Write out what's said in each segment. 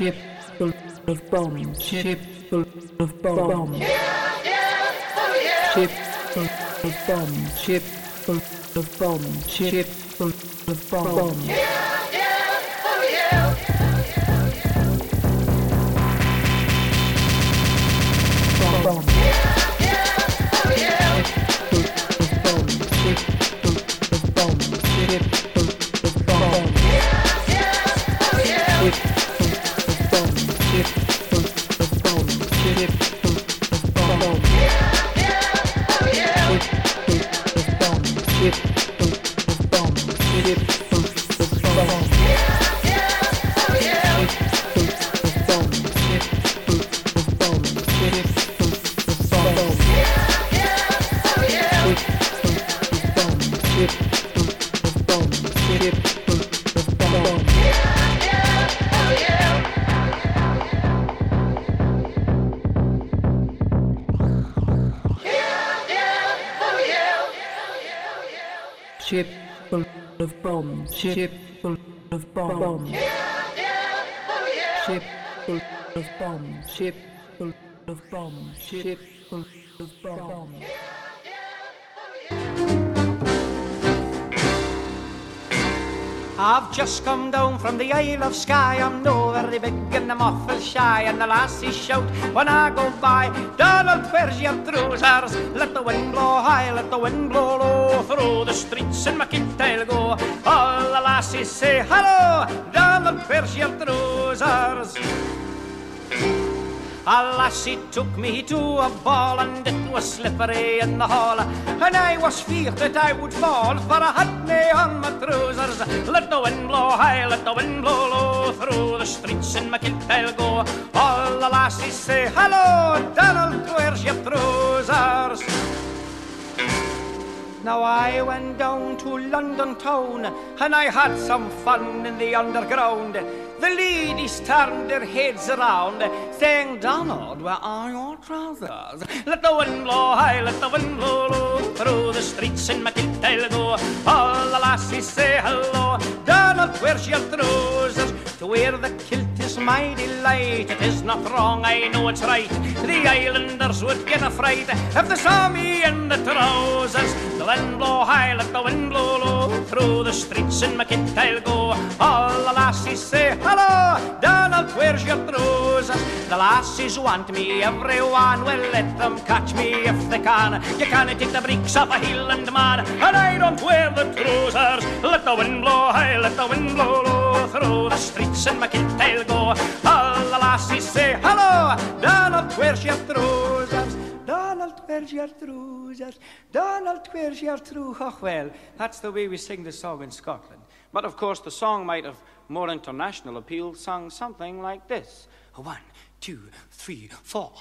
Ship full of bombs. Ship full of bombs. Ship full of bombs. Ship full of bombs. Ship full of bombs. Bomb. Bombs. Oh Ship full of bombs. Ship full of bombs. Ship full of bombs. Ship full of bombs. I've just come down from the Isle of Skye. I'm no very big and I'm awful shy. And the lassies shout when I go by, Donald, where's your trousers? Let the wind blow high, let the wind blow low. Through the streets in my kit I'll go. All the lassies say, Hello, Donald, where's your trousers? A lassie took me to a ball and it was slippery in the hall And I was feared that I would fall for I had me on my trousers Let the wind blow high, let the wind blow low Through the streets in my kilt I'll go All the lassies say, Hello, Donald, where's your trousers? Now I went down to London town and I had some fun in the underground. The ladies turned their heads around, saying, Donald, where are your trousers? Let the wind blow high, let the wind blow low. Through the streets in I'll go. All the lassies say hello. Donald, where's your trousers? To wear the kilt is my delight. It is not wrong, I know it's right. The islanders would get a fright if they saw me in the trousers. The wind blow high, let the wind blow low. Through the streets in my kit I'll go. All the lassies say, Hello, Donald, where's your trousers? The lassies want me, everyone will let them catch me if they can. You can't take the breeks off a Highland man, and I don't wear the trousers. Let the wind blow high, eh, let the wind blow low. Through the streets in my kit I'll go. All the lassies say, Hello, Donald, where's your trousers? Donald, where's your trousers? Donald, where's your trousers? Oh, well, that's the way we sing the song in Scotland. But of course, the song might have more international appeal, sung something like this. One, two, three, four.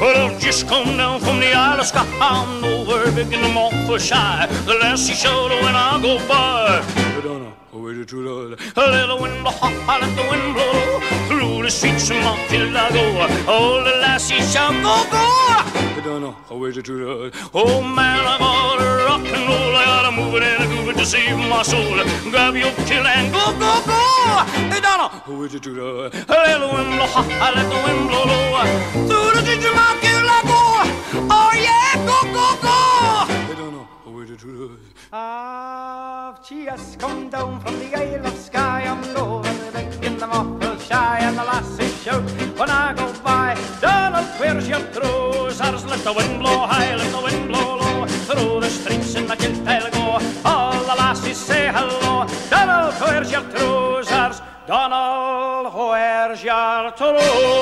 Well, I've just come down from the Isle of Skye. I'm nowhere big in the awful shy. The last lassie shoulder when I go by. I don't know where to do that. Let the wind blow, I let the wind blow the streets of my I go. All the lassies shout, go, go. I don't know where to do that. Oh man, I gotta rock and roll. I gotta move it and groove it to save my soul. Grab your kill and go, go, go. I don't know where to do that. Let the wind blow, I let the wind blow low through the streets of my I go. Oh yeah, go, go, go. I don't know I've just come down from the Isle of Skye. I'm big in the awful shy, and the lasses shout when I go by. Donald, where's your trousers? Let the wind blow high, let the wind blow low. Through the streets in the kilt I'll go. All the lassies say hello. Donald, where's your trousers? Donald, where's your trousers?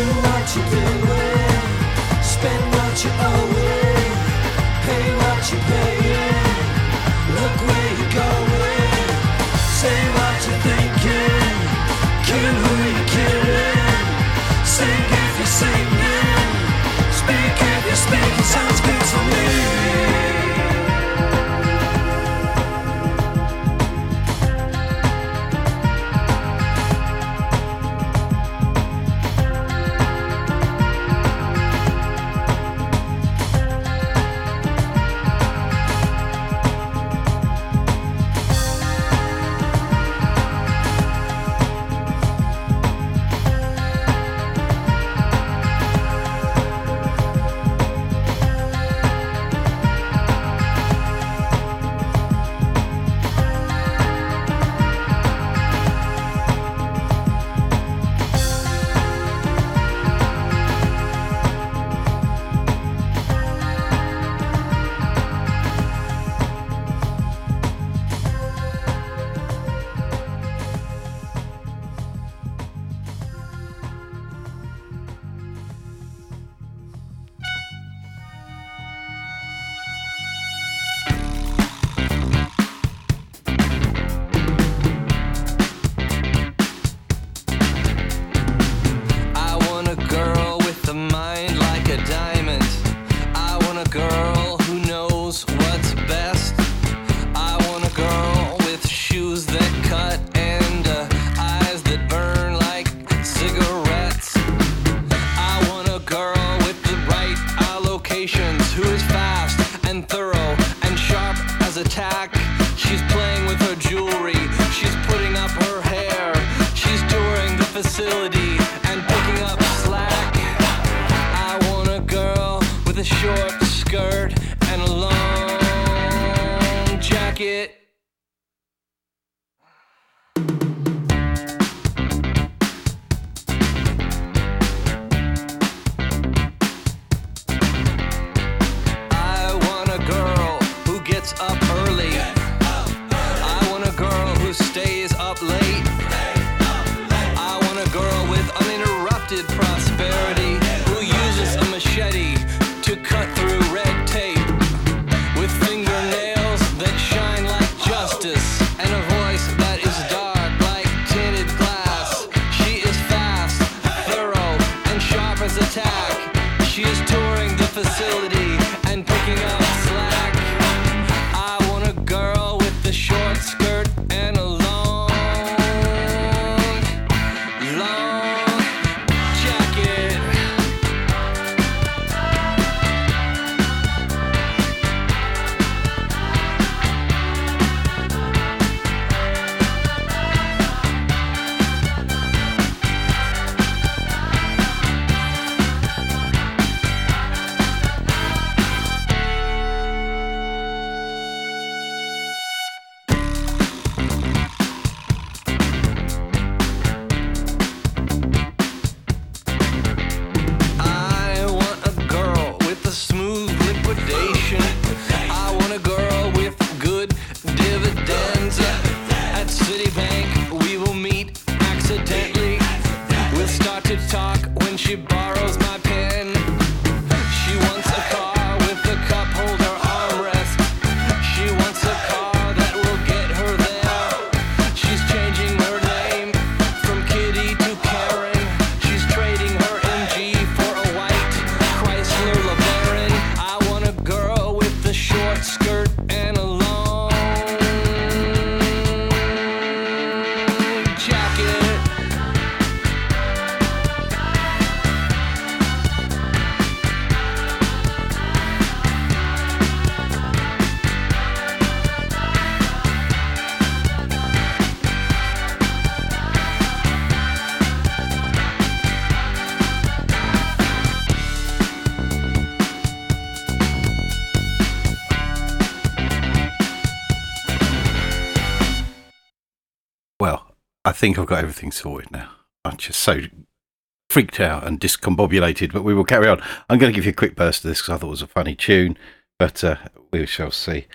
To cut through red tape with fingernails think I've got everything sorted now. I'm just so freaked out and discombobulated, but we will carry on. I'm going to give you a quick burst of this because I thought it was a funny tune, but uh, we shall see.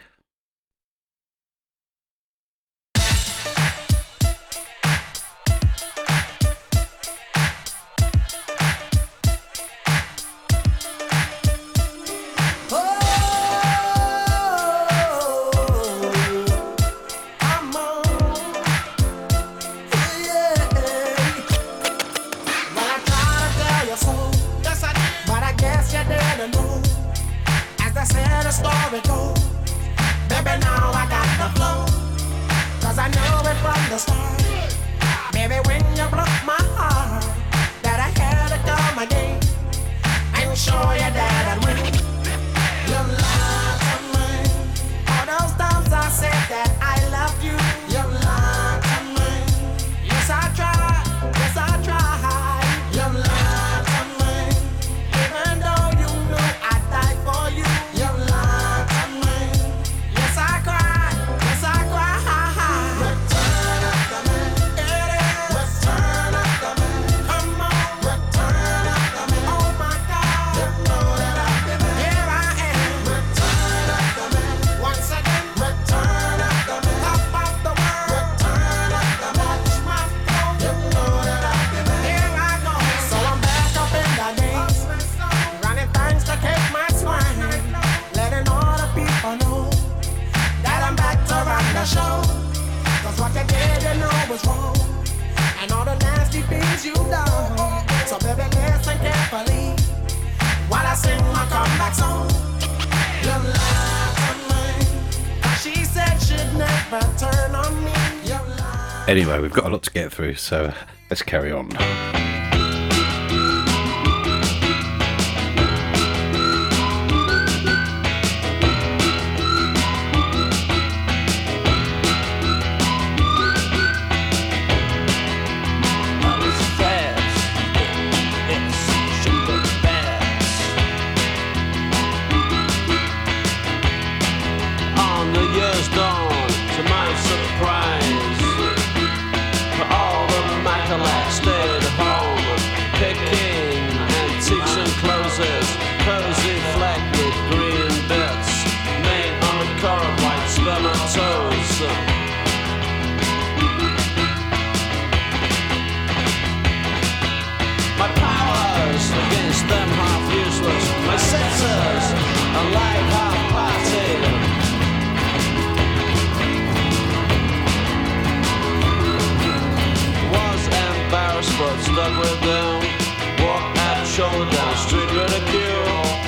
Anyway, we've got a lot to get through, so let's carry on.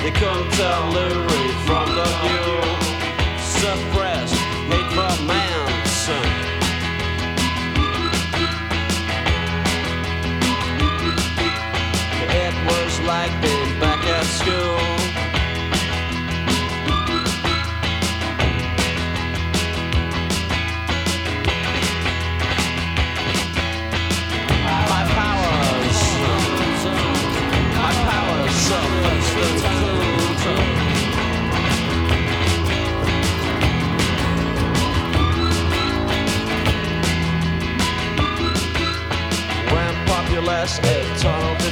des compteurs le past a tunnel.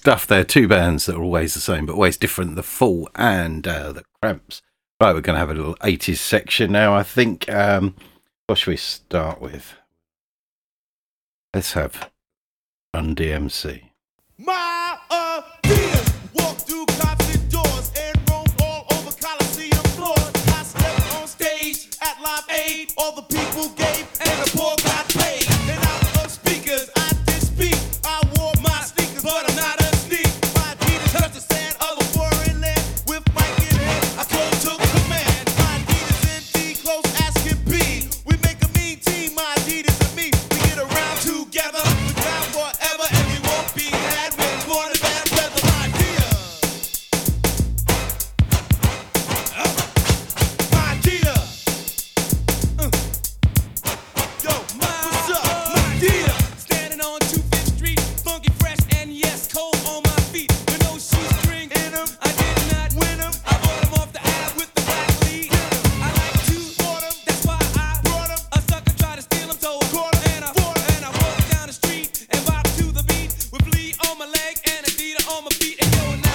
stuff there. Two bands that are always the same, but always different the Fall and uh, the Cramps. Right, we're going to have a little 80s section now, I think. Um, what should we start with? Let's have Run DMC. My, uh- and Adidas on my feet and yo,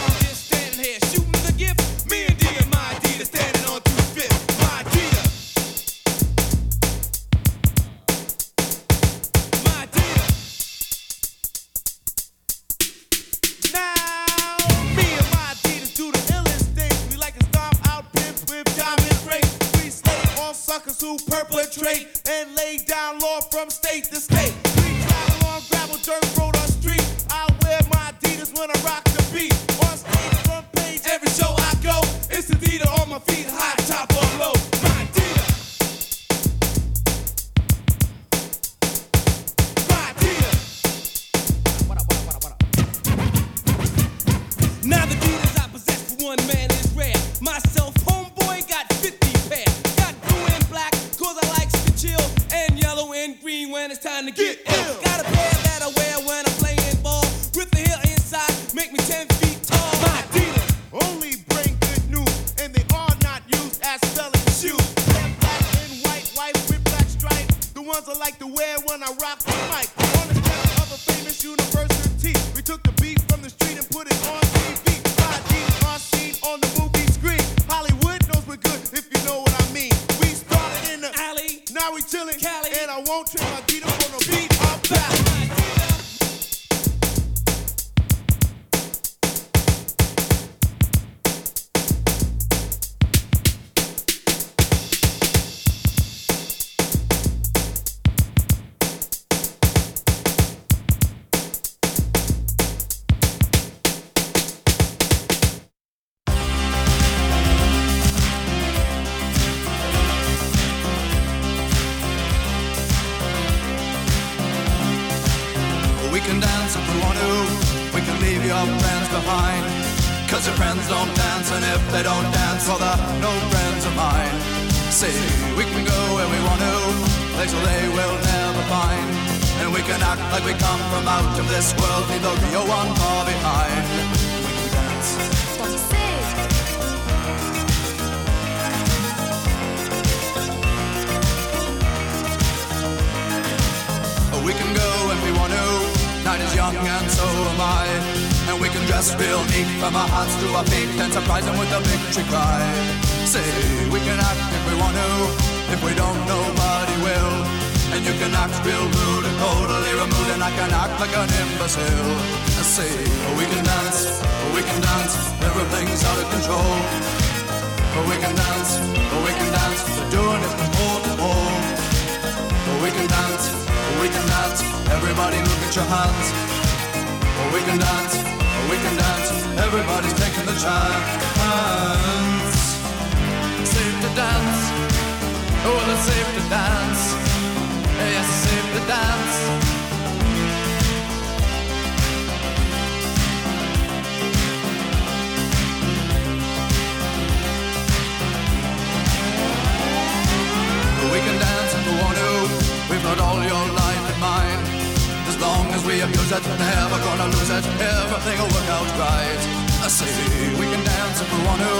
on who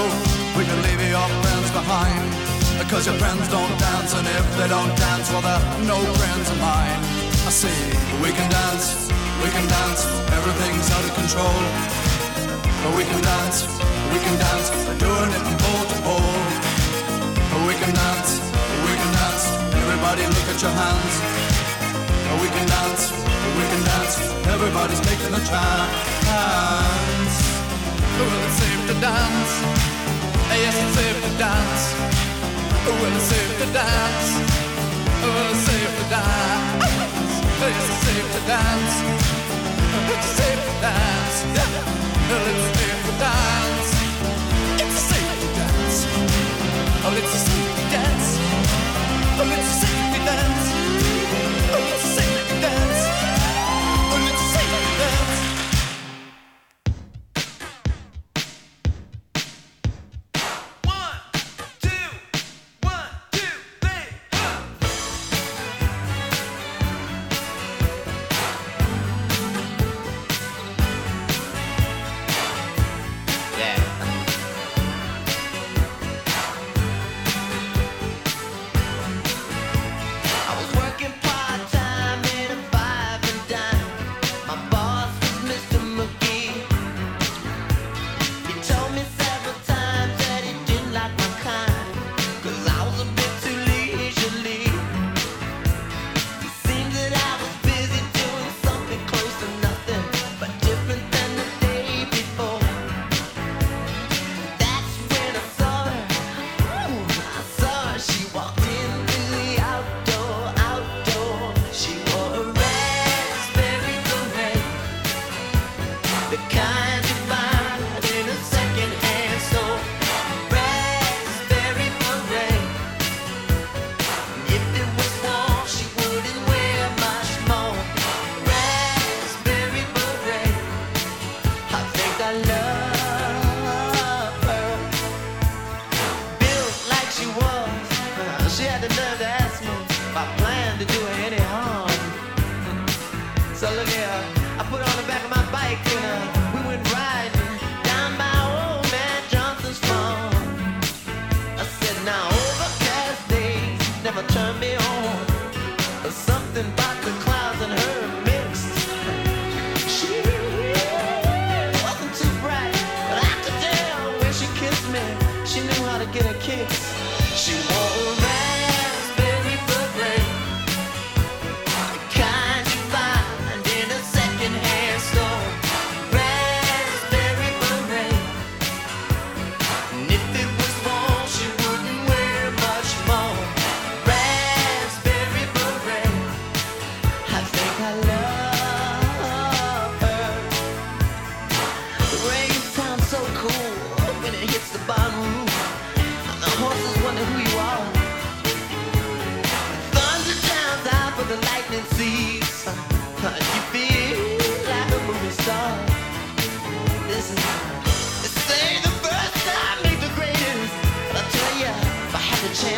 We can leave your friends behind. Because your friends don't dance And if they don't dance, well they're no friends of mine. I see, we can dance, we can dance Everything's out of control. But we can dance, we can dance We're doing it from pole to pole. But we can dance, we can dance Everybody look at your hands. We can dance, we can dance Everybody's taking a chance well it's safe to dance. Yes, it's safe to dance. Well, it's safe to dance. Well, it's safe to dance. Yes, it's safe to dance. It's safe to dance. Well, it's safe to dance. It's safe to dance. Well, it's safe.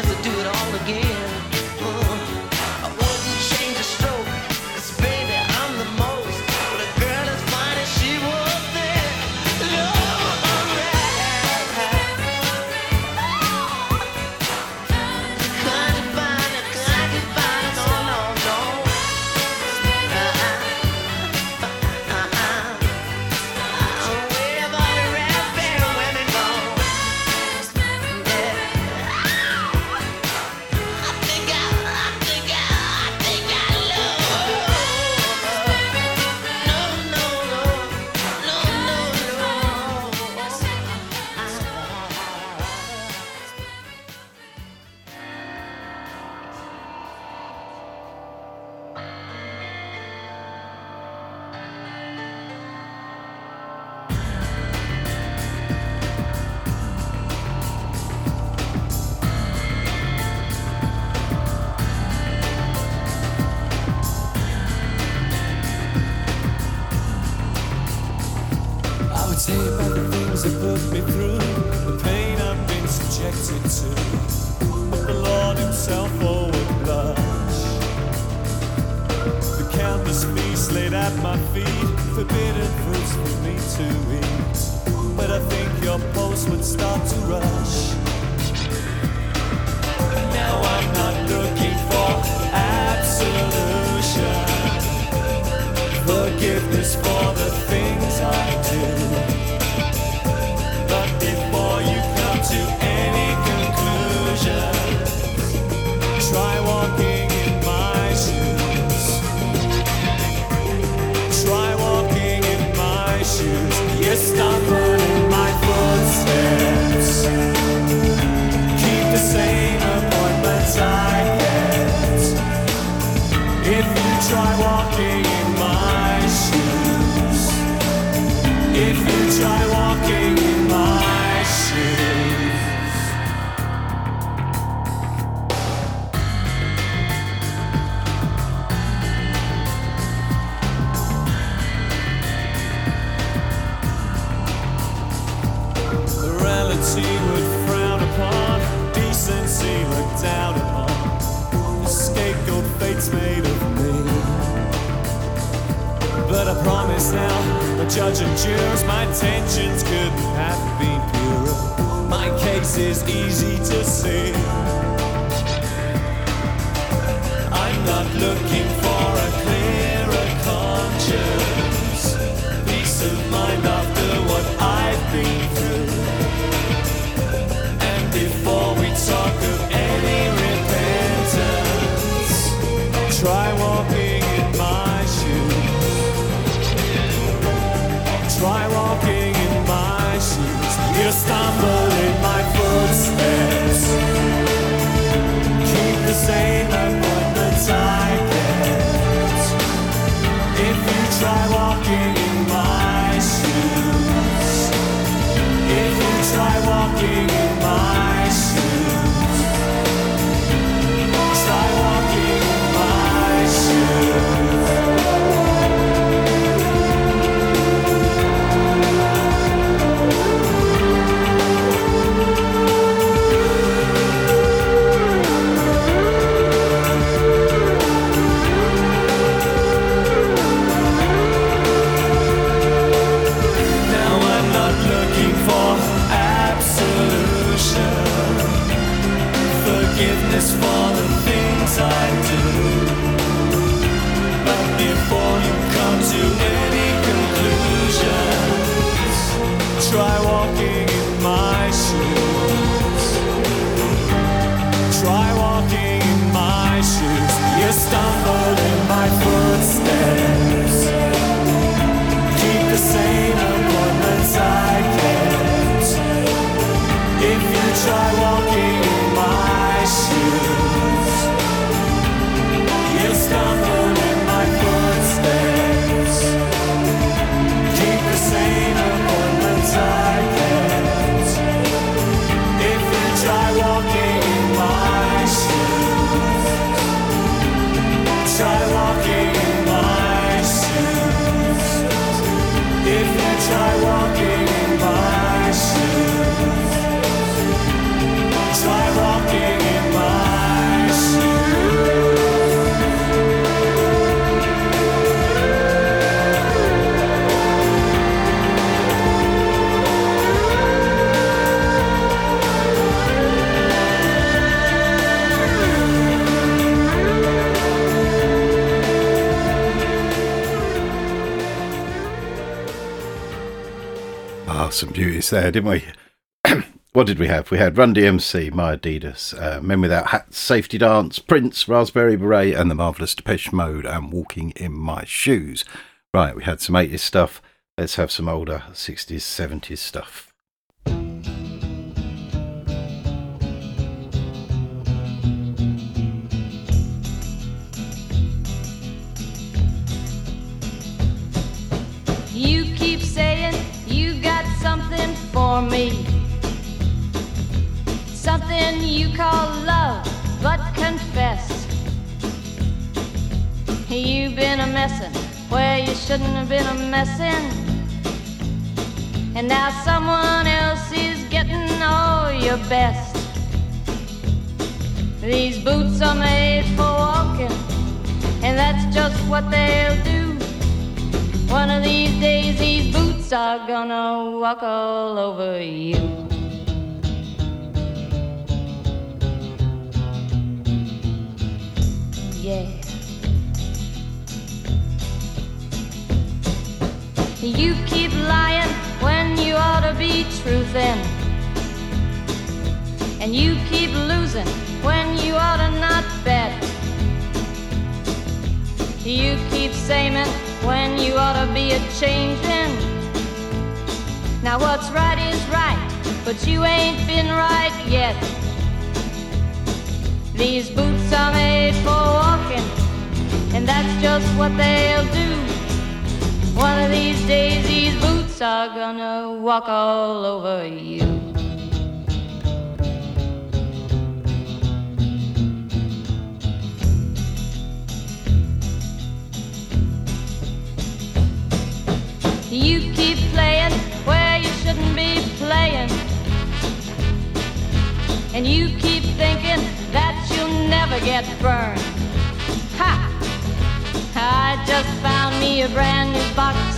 chance to do it all. there, didn't we? what did we have? We had Run DMC, My Adidas, uh, Men Without Hats, Safety Dance, Prince, Raspberry Beret, and the marvellous Depeche Mode, and Walking in My Shoes. Right, we had some 80s stuff. Let's have some older 60s, 70s stuff. Gonna walk all over you. You keep playing where you shouldn't be playing. And you keep thinking that you'll never get burned. Ha! I just found me a brand new box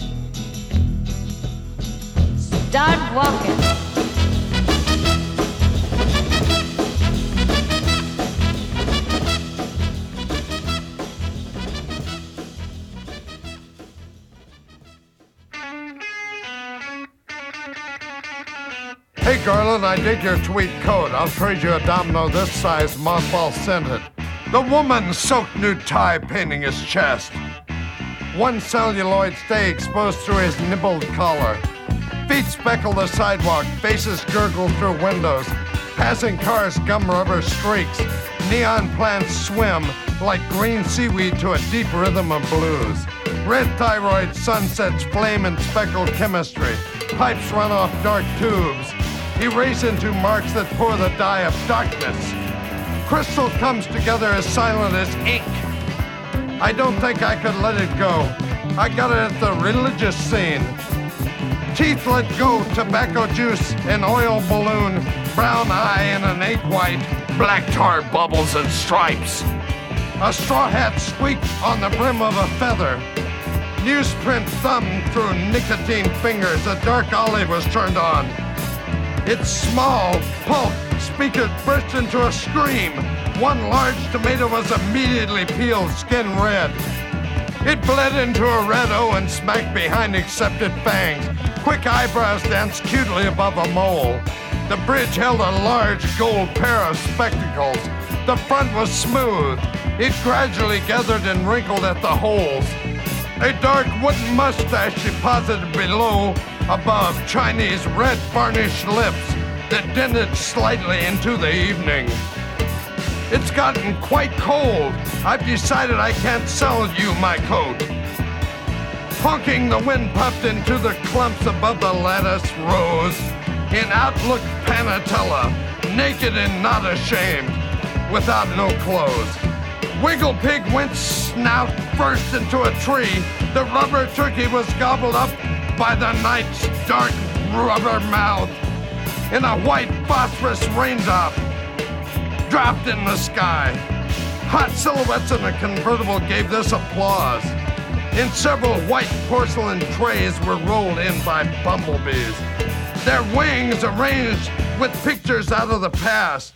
Start walking. Hey, Garland, I dig your tweed coat. I'll trade you a domino this size, mothball scented. The woman soaked new tie painting his chest. One celluloid stay exposed through his nibbled collar. Feet speckle the sidewalk, faces gurgle through windows. Passing cars gum rubber streaks. Neon plants swim like green seaweed to a deep rhythm of blues. Red thyroid sunsets flame in speckled chemistry. Pipes run off dark tubes. Erase into marks that pour the dye of darkness. Crystal comes together as silent as ink. I don't think I could let it go. I got it at the religious scene. Teeth let go, tobacco juice, an oil balloon, brown eye and an egg white, black tar bubbles and stripes. A straw hat squeaked on the brim of a feather. Newsprint thumbed through nicotine fingers. A dark olive was turned on. Its small, pulp speakers burst into a scream. One large tomato was immediately peeled, skin red. It bled into a red O and smacked behind accepted fangs. Quick eyebrows danced cutely above a mole. The bridge held a large gold pair of spectacles. The front was smooth. It gradually gathered and wrinkled at the holes. A dark wooden mustache deposited below, above Chinese red varnished lips that dented slightly into the evening. It's gotten quite cold. I've decided I can't sell you my coat. Honking, the wind puffed into the clumps above the lattice rose. In outlook, Panatella, naked and not ashamed, without no clothes. Wiggle Pig went snout first into a tree. The rubber turkey was gobbled up by the night's dark rubber mouth. In a white phosphorus raindrop dropped in the sky. Hot silhouettes in a convertible gave this applause. In several white porcelain trays were rolled in by bumblebees. Their wings arranged with pictures out of the past.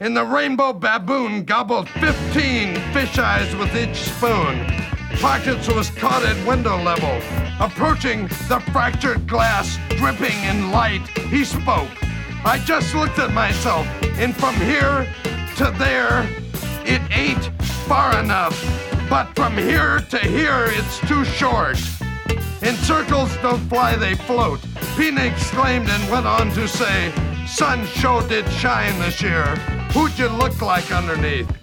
And the rainbow baboon gobbled 15 fish eyes with each spoon. Pockets was caught at window level. Approaching the fractured glass, dripping in light, he spoke. I just looked at myself, and from here to there, it ain't far enough. But from here to here, it's too short. In circles don't fly, they float. Pina exclaimed and went on to say, Sun show did shine this year. Who'd you look like underneath?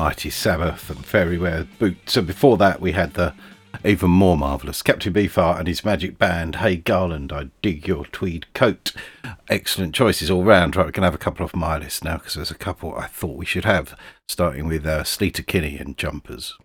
Mighty Sabbath and Fairy Wear Boots. And before that, we had the even more marvellous Captain Beefheart and his magic band. Hey Garland, I dig your tweed coat. Excellent choices all round. Right, we can have a couple off my list now because there's a couple I thought we should have, starting with uh, Sleater Kinney and Jumpers.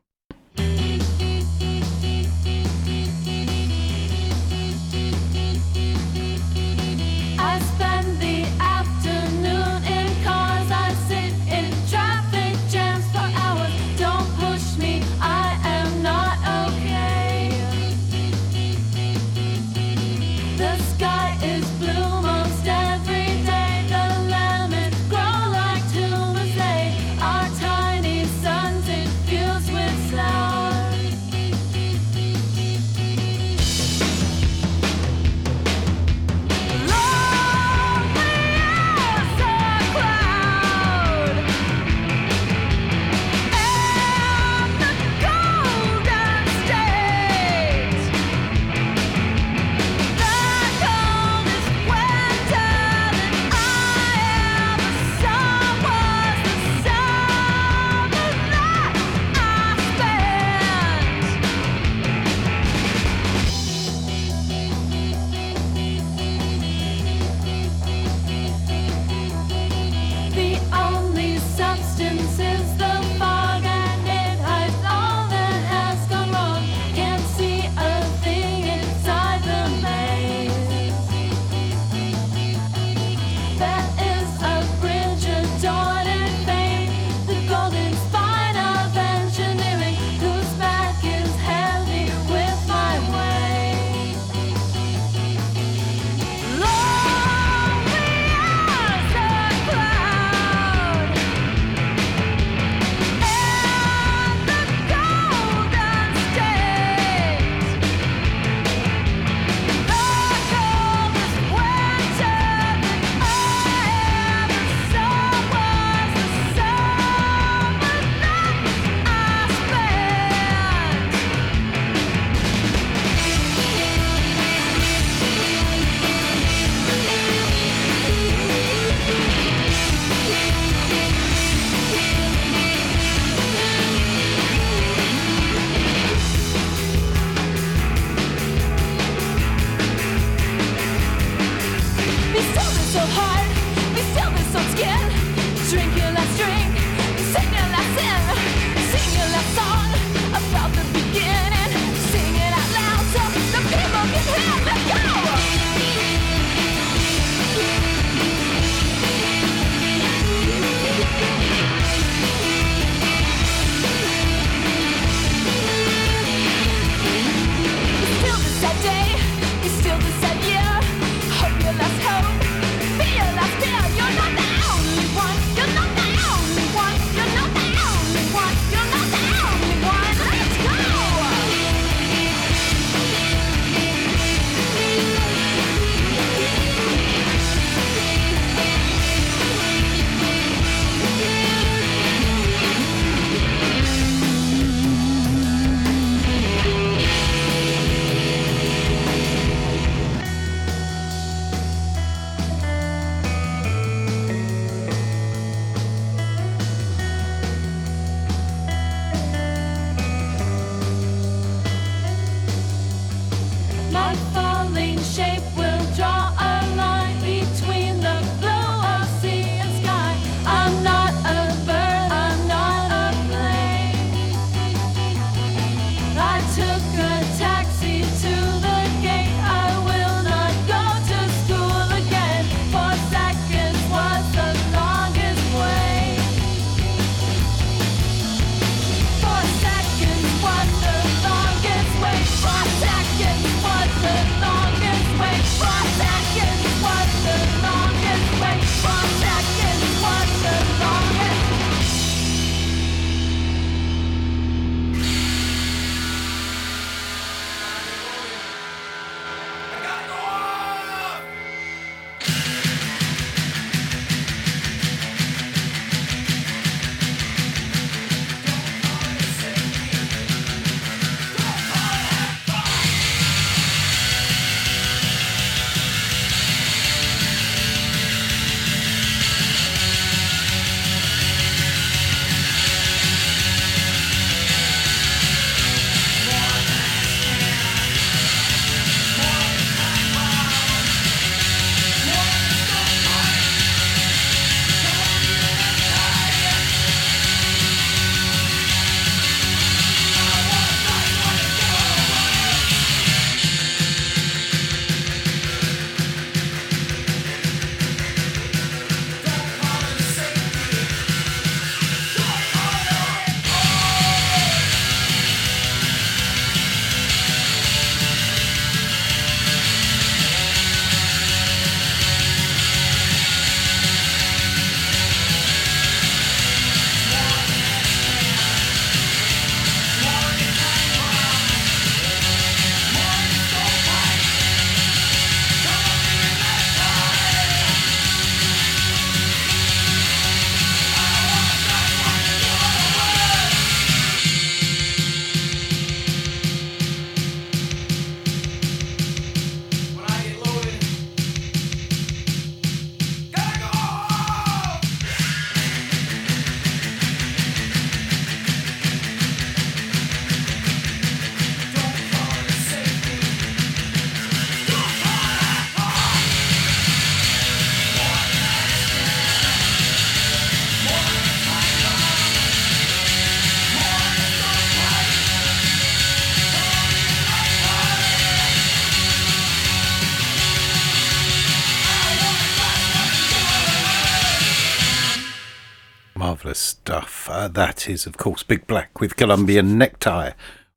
That is, of course, Big Black with Colombian Necktie.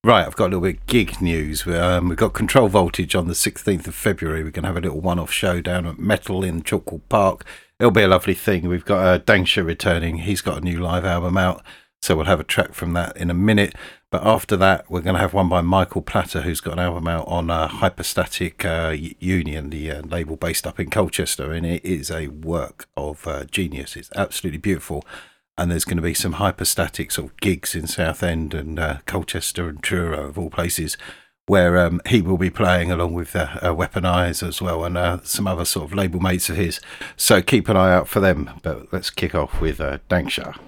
Right, I've got a little bit of gig news. Um, we've got Control Voltage on the 16th of February. We're going to have a little one off show down at Metal in Chalkwell Park. It'll be a lovely thing. We've got uh, Dangsha returning. He's got a new live album out. So we'll have a track from that in a minute. But after that, we're going to have one by Michael Platter, who's got an album out on uh, Hyperstatic uh, Union, the uh, label based up in Colchester. And it is a work of uh, genius. It's absolutely beautiful. And there's going to be some hyperstatic sort of gigs in Southend and uh, Colchester and Truro, of all places, where um, he will be playing along with uh, uh, Weapon Eyes as well and uh, some other sort of label mates of his. So keep an eye out for them. But let's kick off with uh, Dangsha.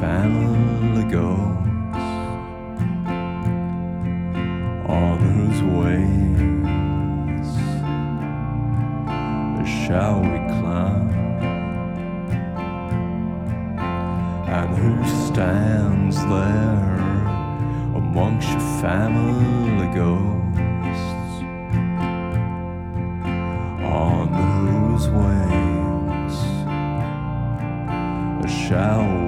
Family on whose wings shall we climb? And who stands there amongst your family ghosts? On whose wings shall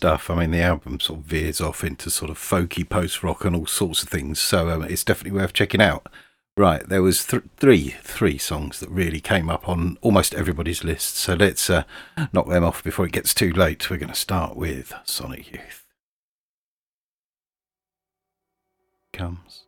stuff. I mean, the album sort of veers off into sort of folky post rock and all sorts of things. So um, it's definitely worth checking out. Right, there was th- three three songs that really came up on almost everybody's list. So let's uh, knock them off before it gets too late. We're going to start with Sonic Youth. Comes.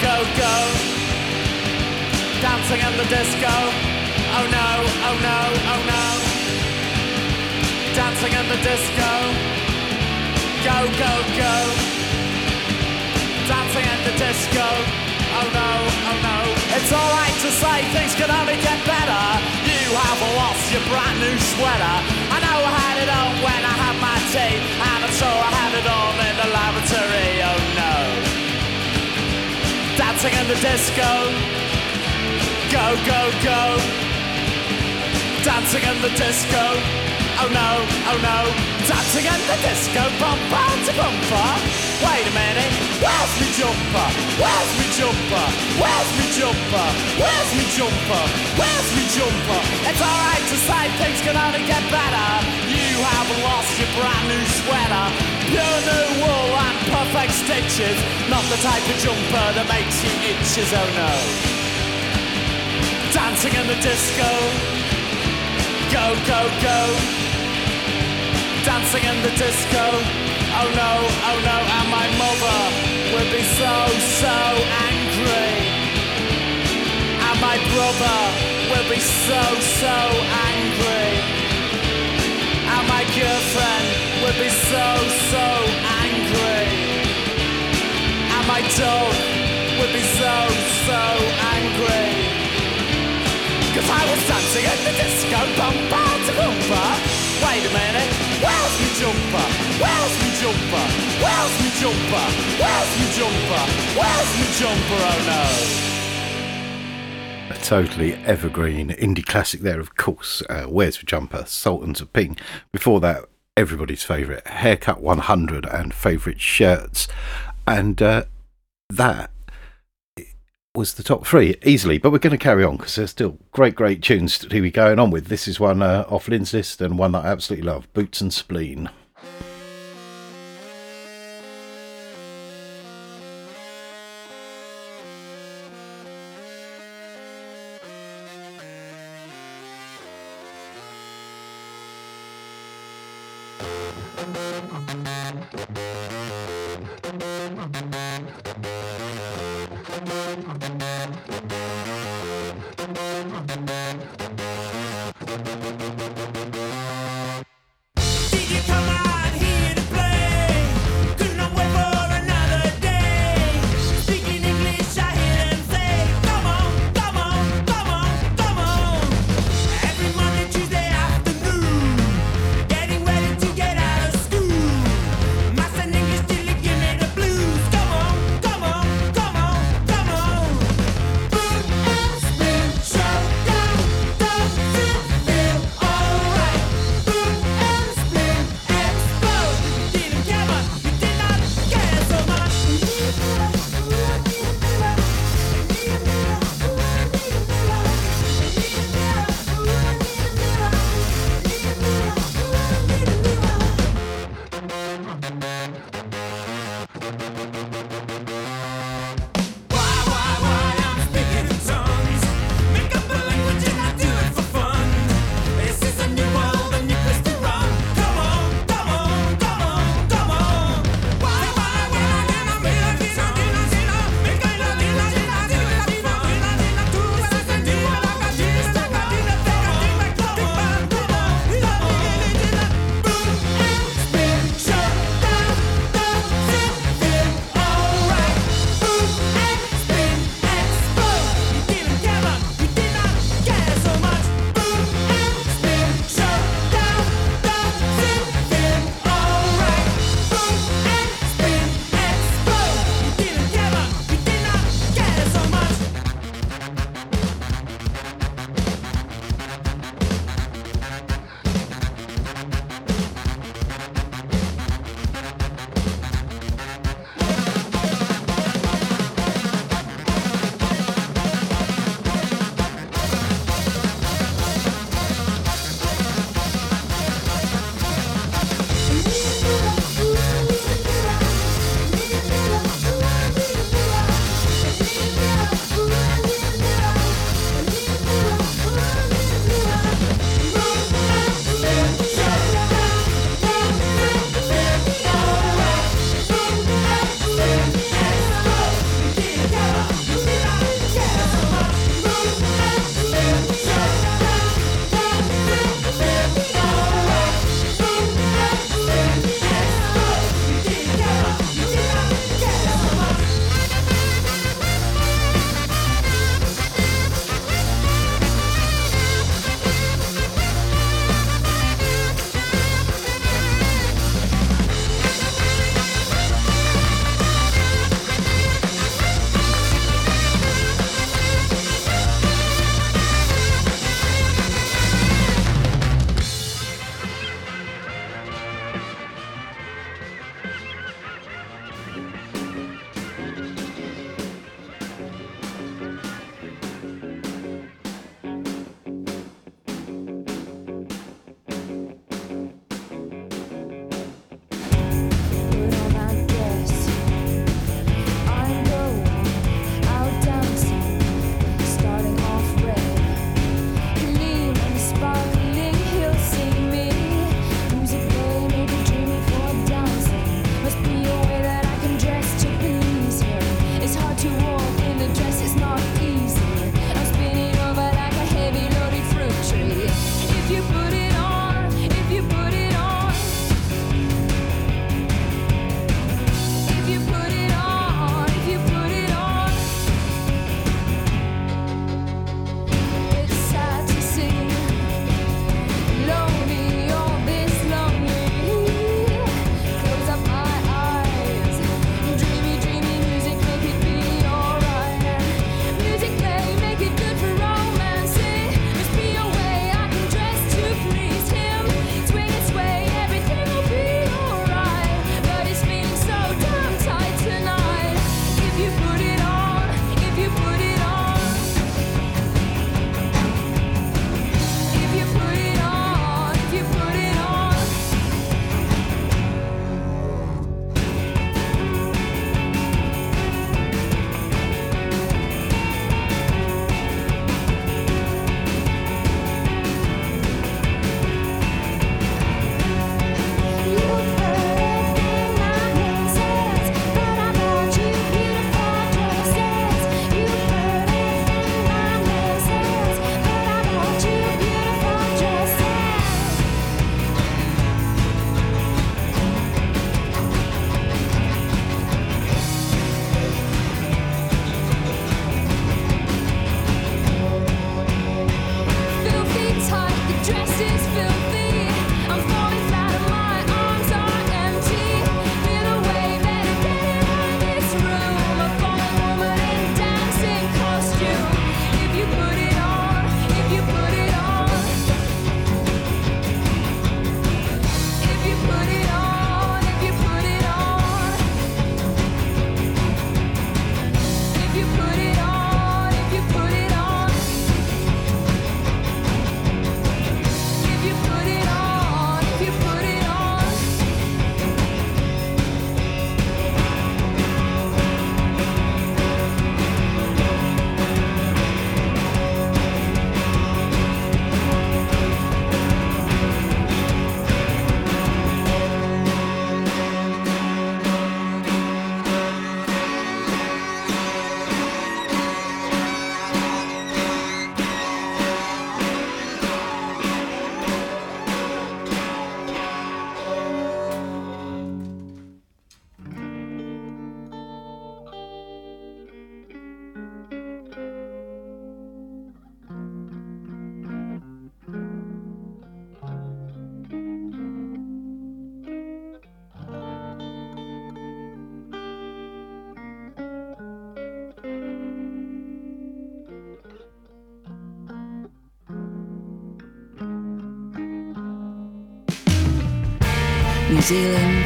Go go. Dancing in the disco, oh no, oh no, oh no. Dancing in the disco, go go go dancing at the disco. Oh no, oh no. It's alright to say things can only get better. You have lost your brand new sweater. I know I had it on when I had my tea, and I'm sure I had it on in the lavatory. Oh no. Dancing in the disco. Go, go, go. Dancing in the disco. Oh no, oh no. Dancing in the disco. Bumper to bumper. Wait a minute, where's me jumper? Where's me jumper? Where's me jumper? Where's me jumper? Where's me jumper? It's alright to say things can only get better. You have lost your brand new sweater. Pure new wool and perfect stitches. Not the type of jumper that makes you itches, oh no. Dancing in the disco. Go, go, go. Dancing in the disco. Oh no, oh no, and my mother will be so, so angry. And my brother will be so, so angry. And my girlfriend will be so, so angry. And my dog will be so, so angry. Cause I was dancing at the disco, to bumper. Wait a minute, where's me jumper? Where's me jumper? Where's me jumper? Where's me jumper? Where's me jumper? Oh no A totally evergreen indie classic there, of course. Uh, Where's the Jumper? Sultans of Ping. Before that, everybody's favourite, Haircut 100 and favourite shirts. And uh, that was the top three easily, but we're going to carry on because there's still great, great tunes to be going on with. This is one uh, off Lynn's list and one that I absolutely love Boots and Spleen.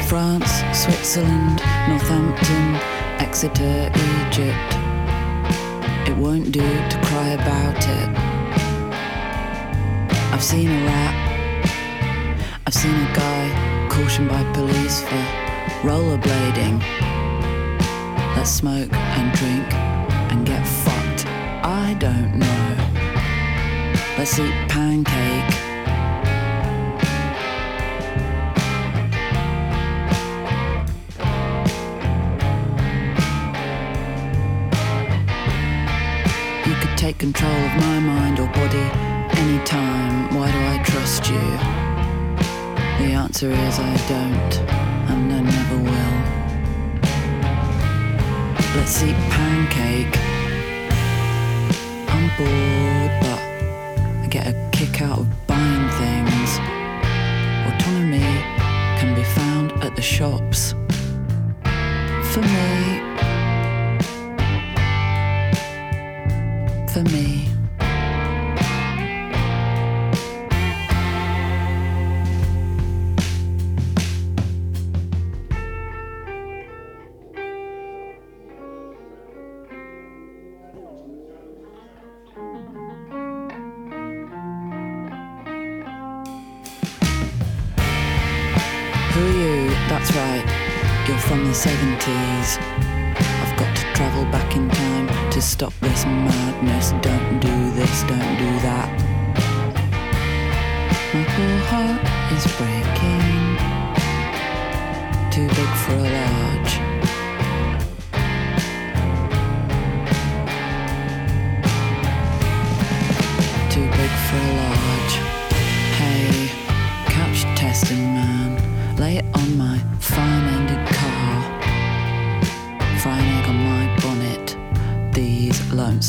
France, Switzerland, Northampton, Exeter, Egypt. It won't do to cry about it. I've seen a rat. I've seen a guy cautioned by police for rollerblading. Let's smoke and drink and get fucked. I don't know. Let's eat pancake. Control of my mind or body anytime. Why do I trust you? The answer is I don't, and I never will. Let's eat pancake. I'm bored, but I get a kick out of buying things. Autonomy can be found at the shops. For me, the 70s. I've got to travel back in time to stop this madness. Don't do this, don't do that. My poor heart is breaking. Too big for a large.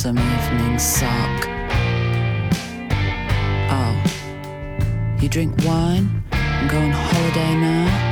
These lonesome evenings suck. Oh, you drink wine and go on holiday now?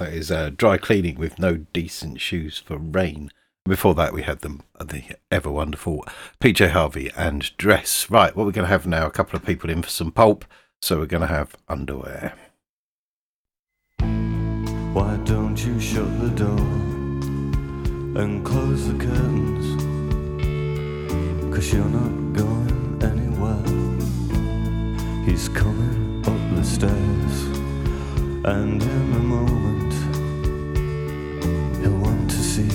That is uh, dry cleaning with no decent shoes for rain. Before that, we had them the ever wonderful PJ Harvey and Dress. Right, what we're going to have now, a couple of people in for some pulp. So we're going to have underwear. Why don't you shut the door and close the curtains? Cause you're not going anywhere. He's coming up the stairs, and in a moment, want to see.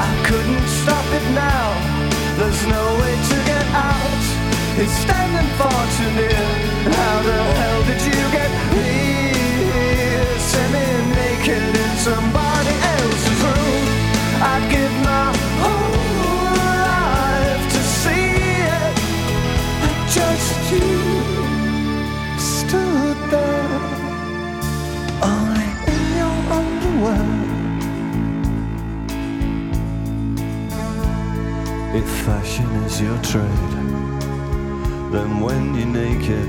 I couldn't stop it now, there's no way to get out. It's standing far too near. How the hell If fashion is your trade, then when you're naked,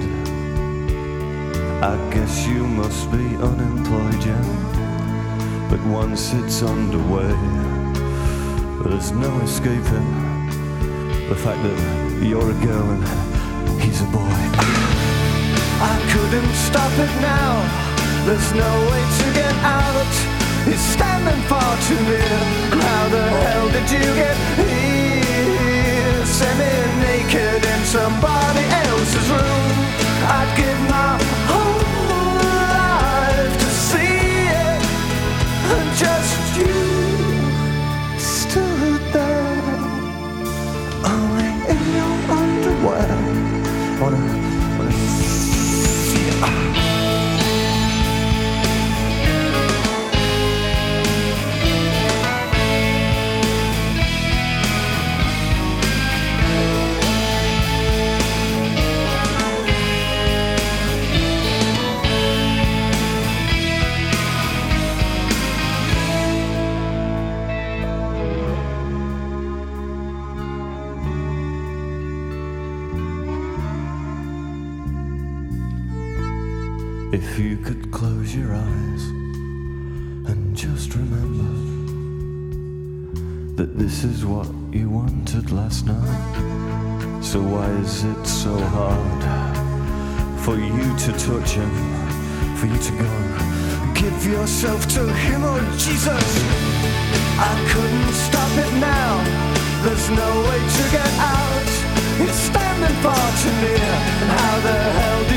I guess you must be unemployed, yeah. But once it's underway, there's no escaping the fact that you're a girl and he's a boy. I couldn't stop it now, there's no way to get out. He's standing far too near. How the hell did you get here? naked in somebody else's room. I'd give my you could close your eyes and just remember that this is what you wanted last night. So why is it so hard for you to touch him, for you to go? Give yourself to him, oh Jesus! I couldn't stop it now. There's no way to get out. You're standing far too near. And how the hell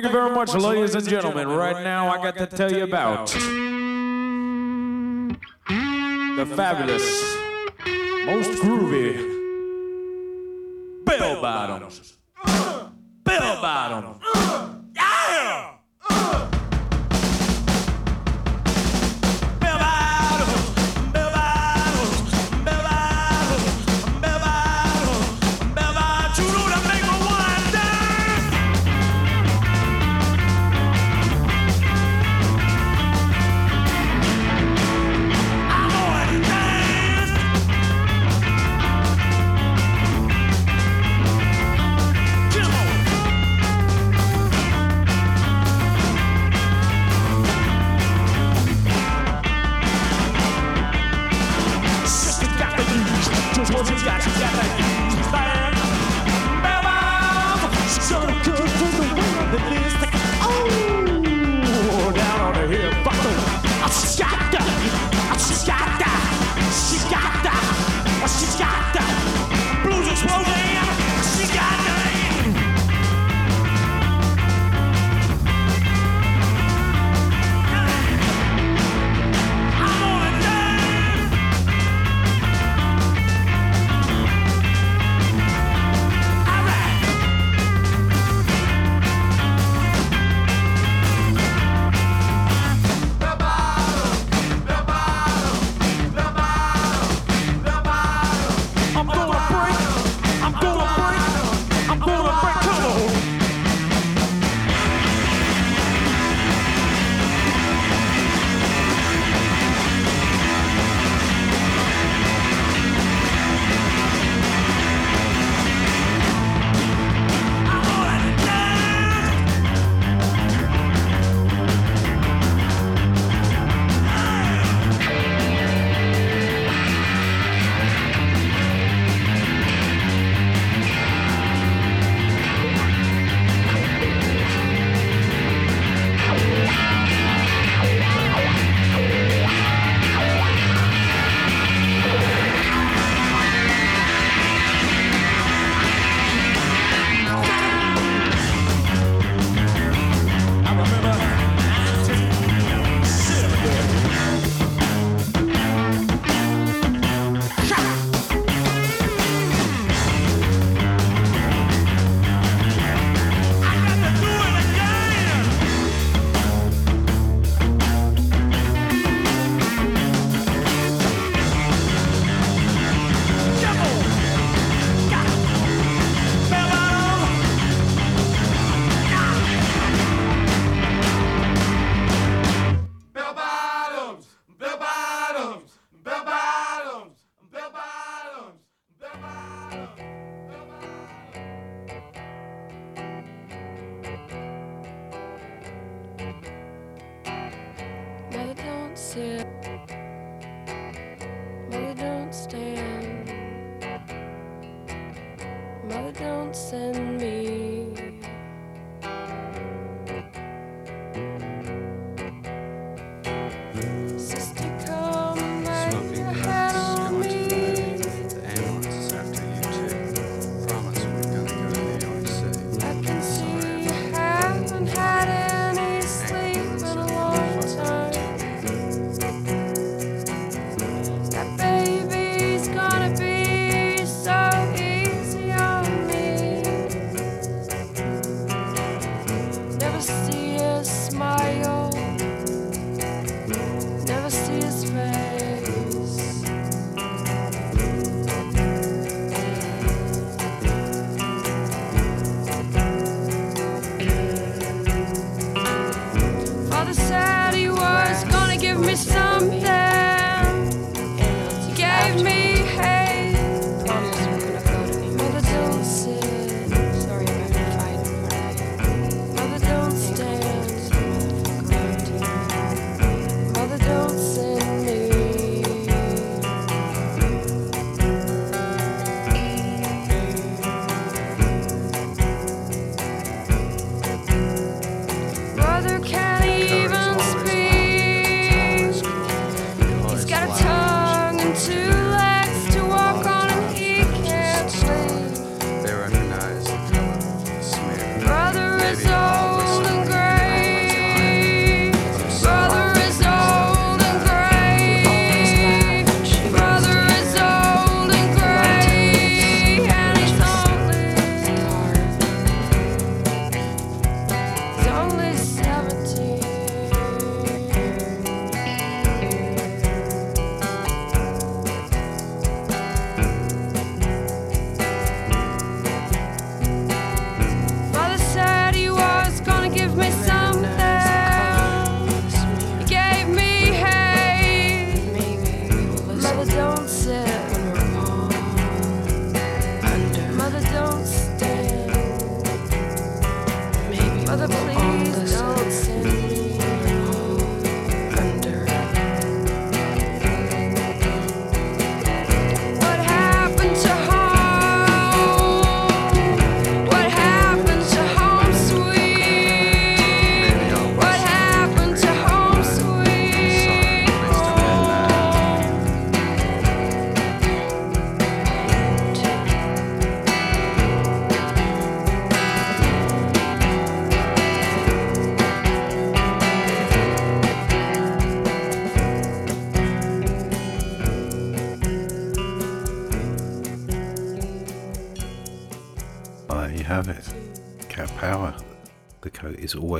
Thank you very much, ladies and gentlemen. Right now, I got to tell you about the fabulous, most groovy Bell Bottoms. Bell Bottoms.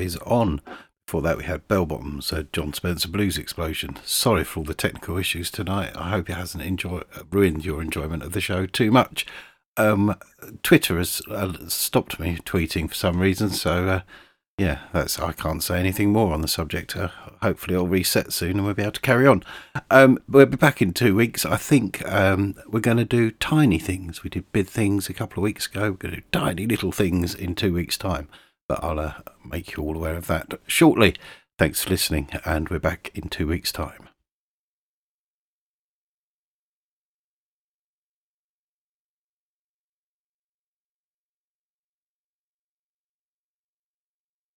Always on. Before that, we had Bell Bottoms, uh, Jon Spencer Blues Explosion. Sorry for all the technical issues tonight. I hope it hasn't enjoy- uh, ruined your enjoyment of the show too much. Um, Twitter has uh, stopped me tweeting for some reason, so uh, yeah, that's I can't say anything more on the subject. Uh, hopefully, it'll reset soon and we'll be able to carry on. Um, we'll be back in two weeks. I think um, we're going to do tiny things. We did big things a couple of weeks ago. We're going to do tiny little things in two weeks' time. But I'll uh, make you all aware of that shortly. Thanks for listening, and we're back in two weeks' time.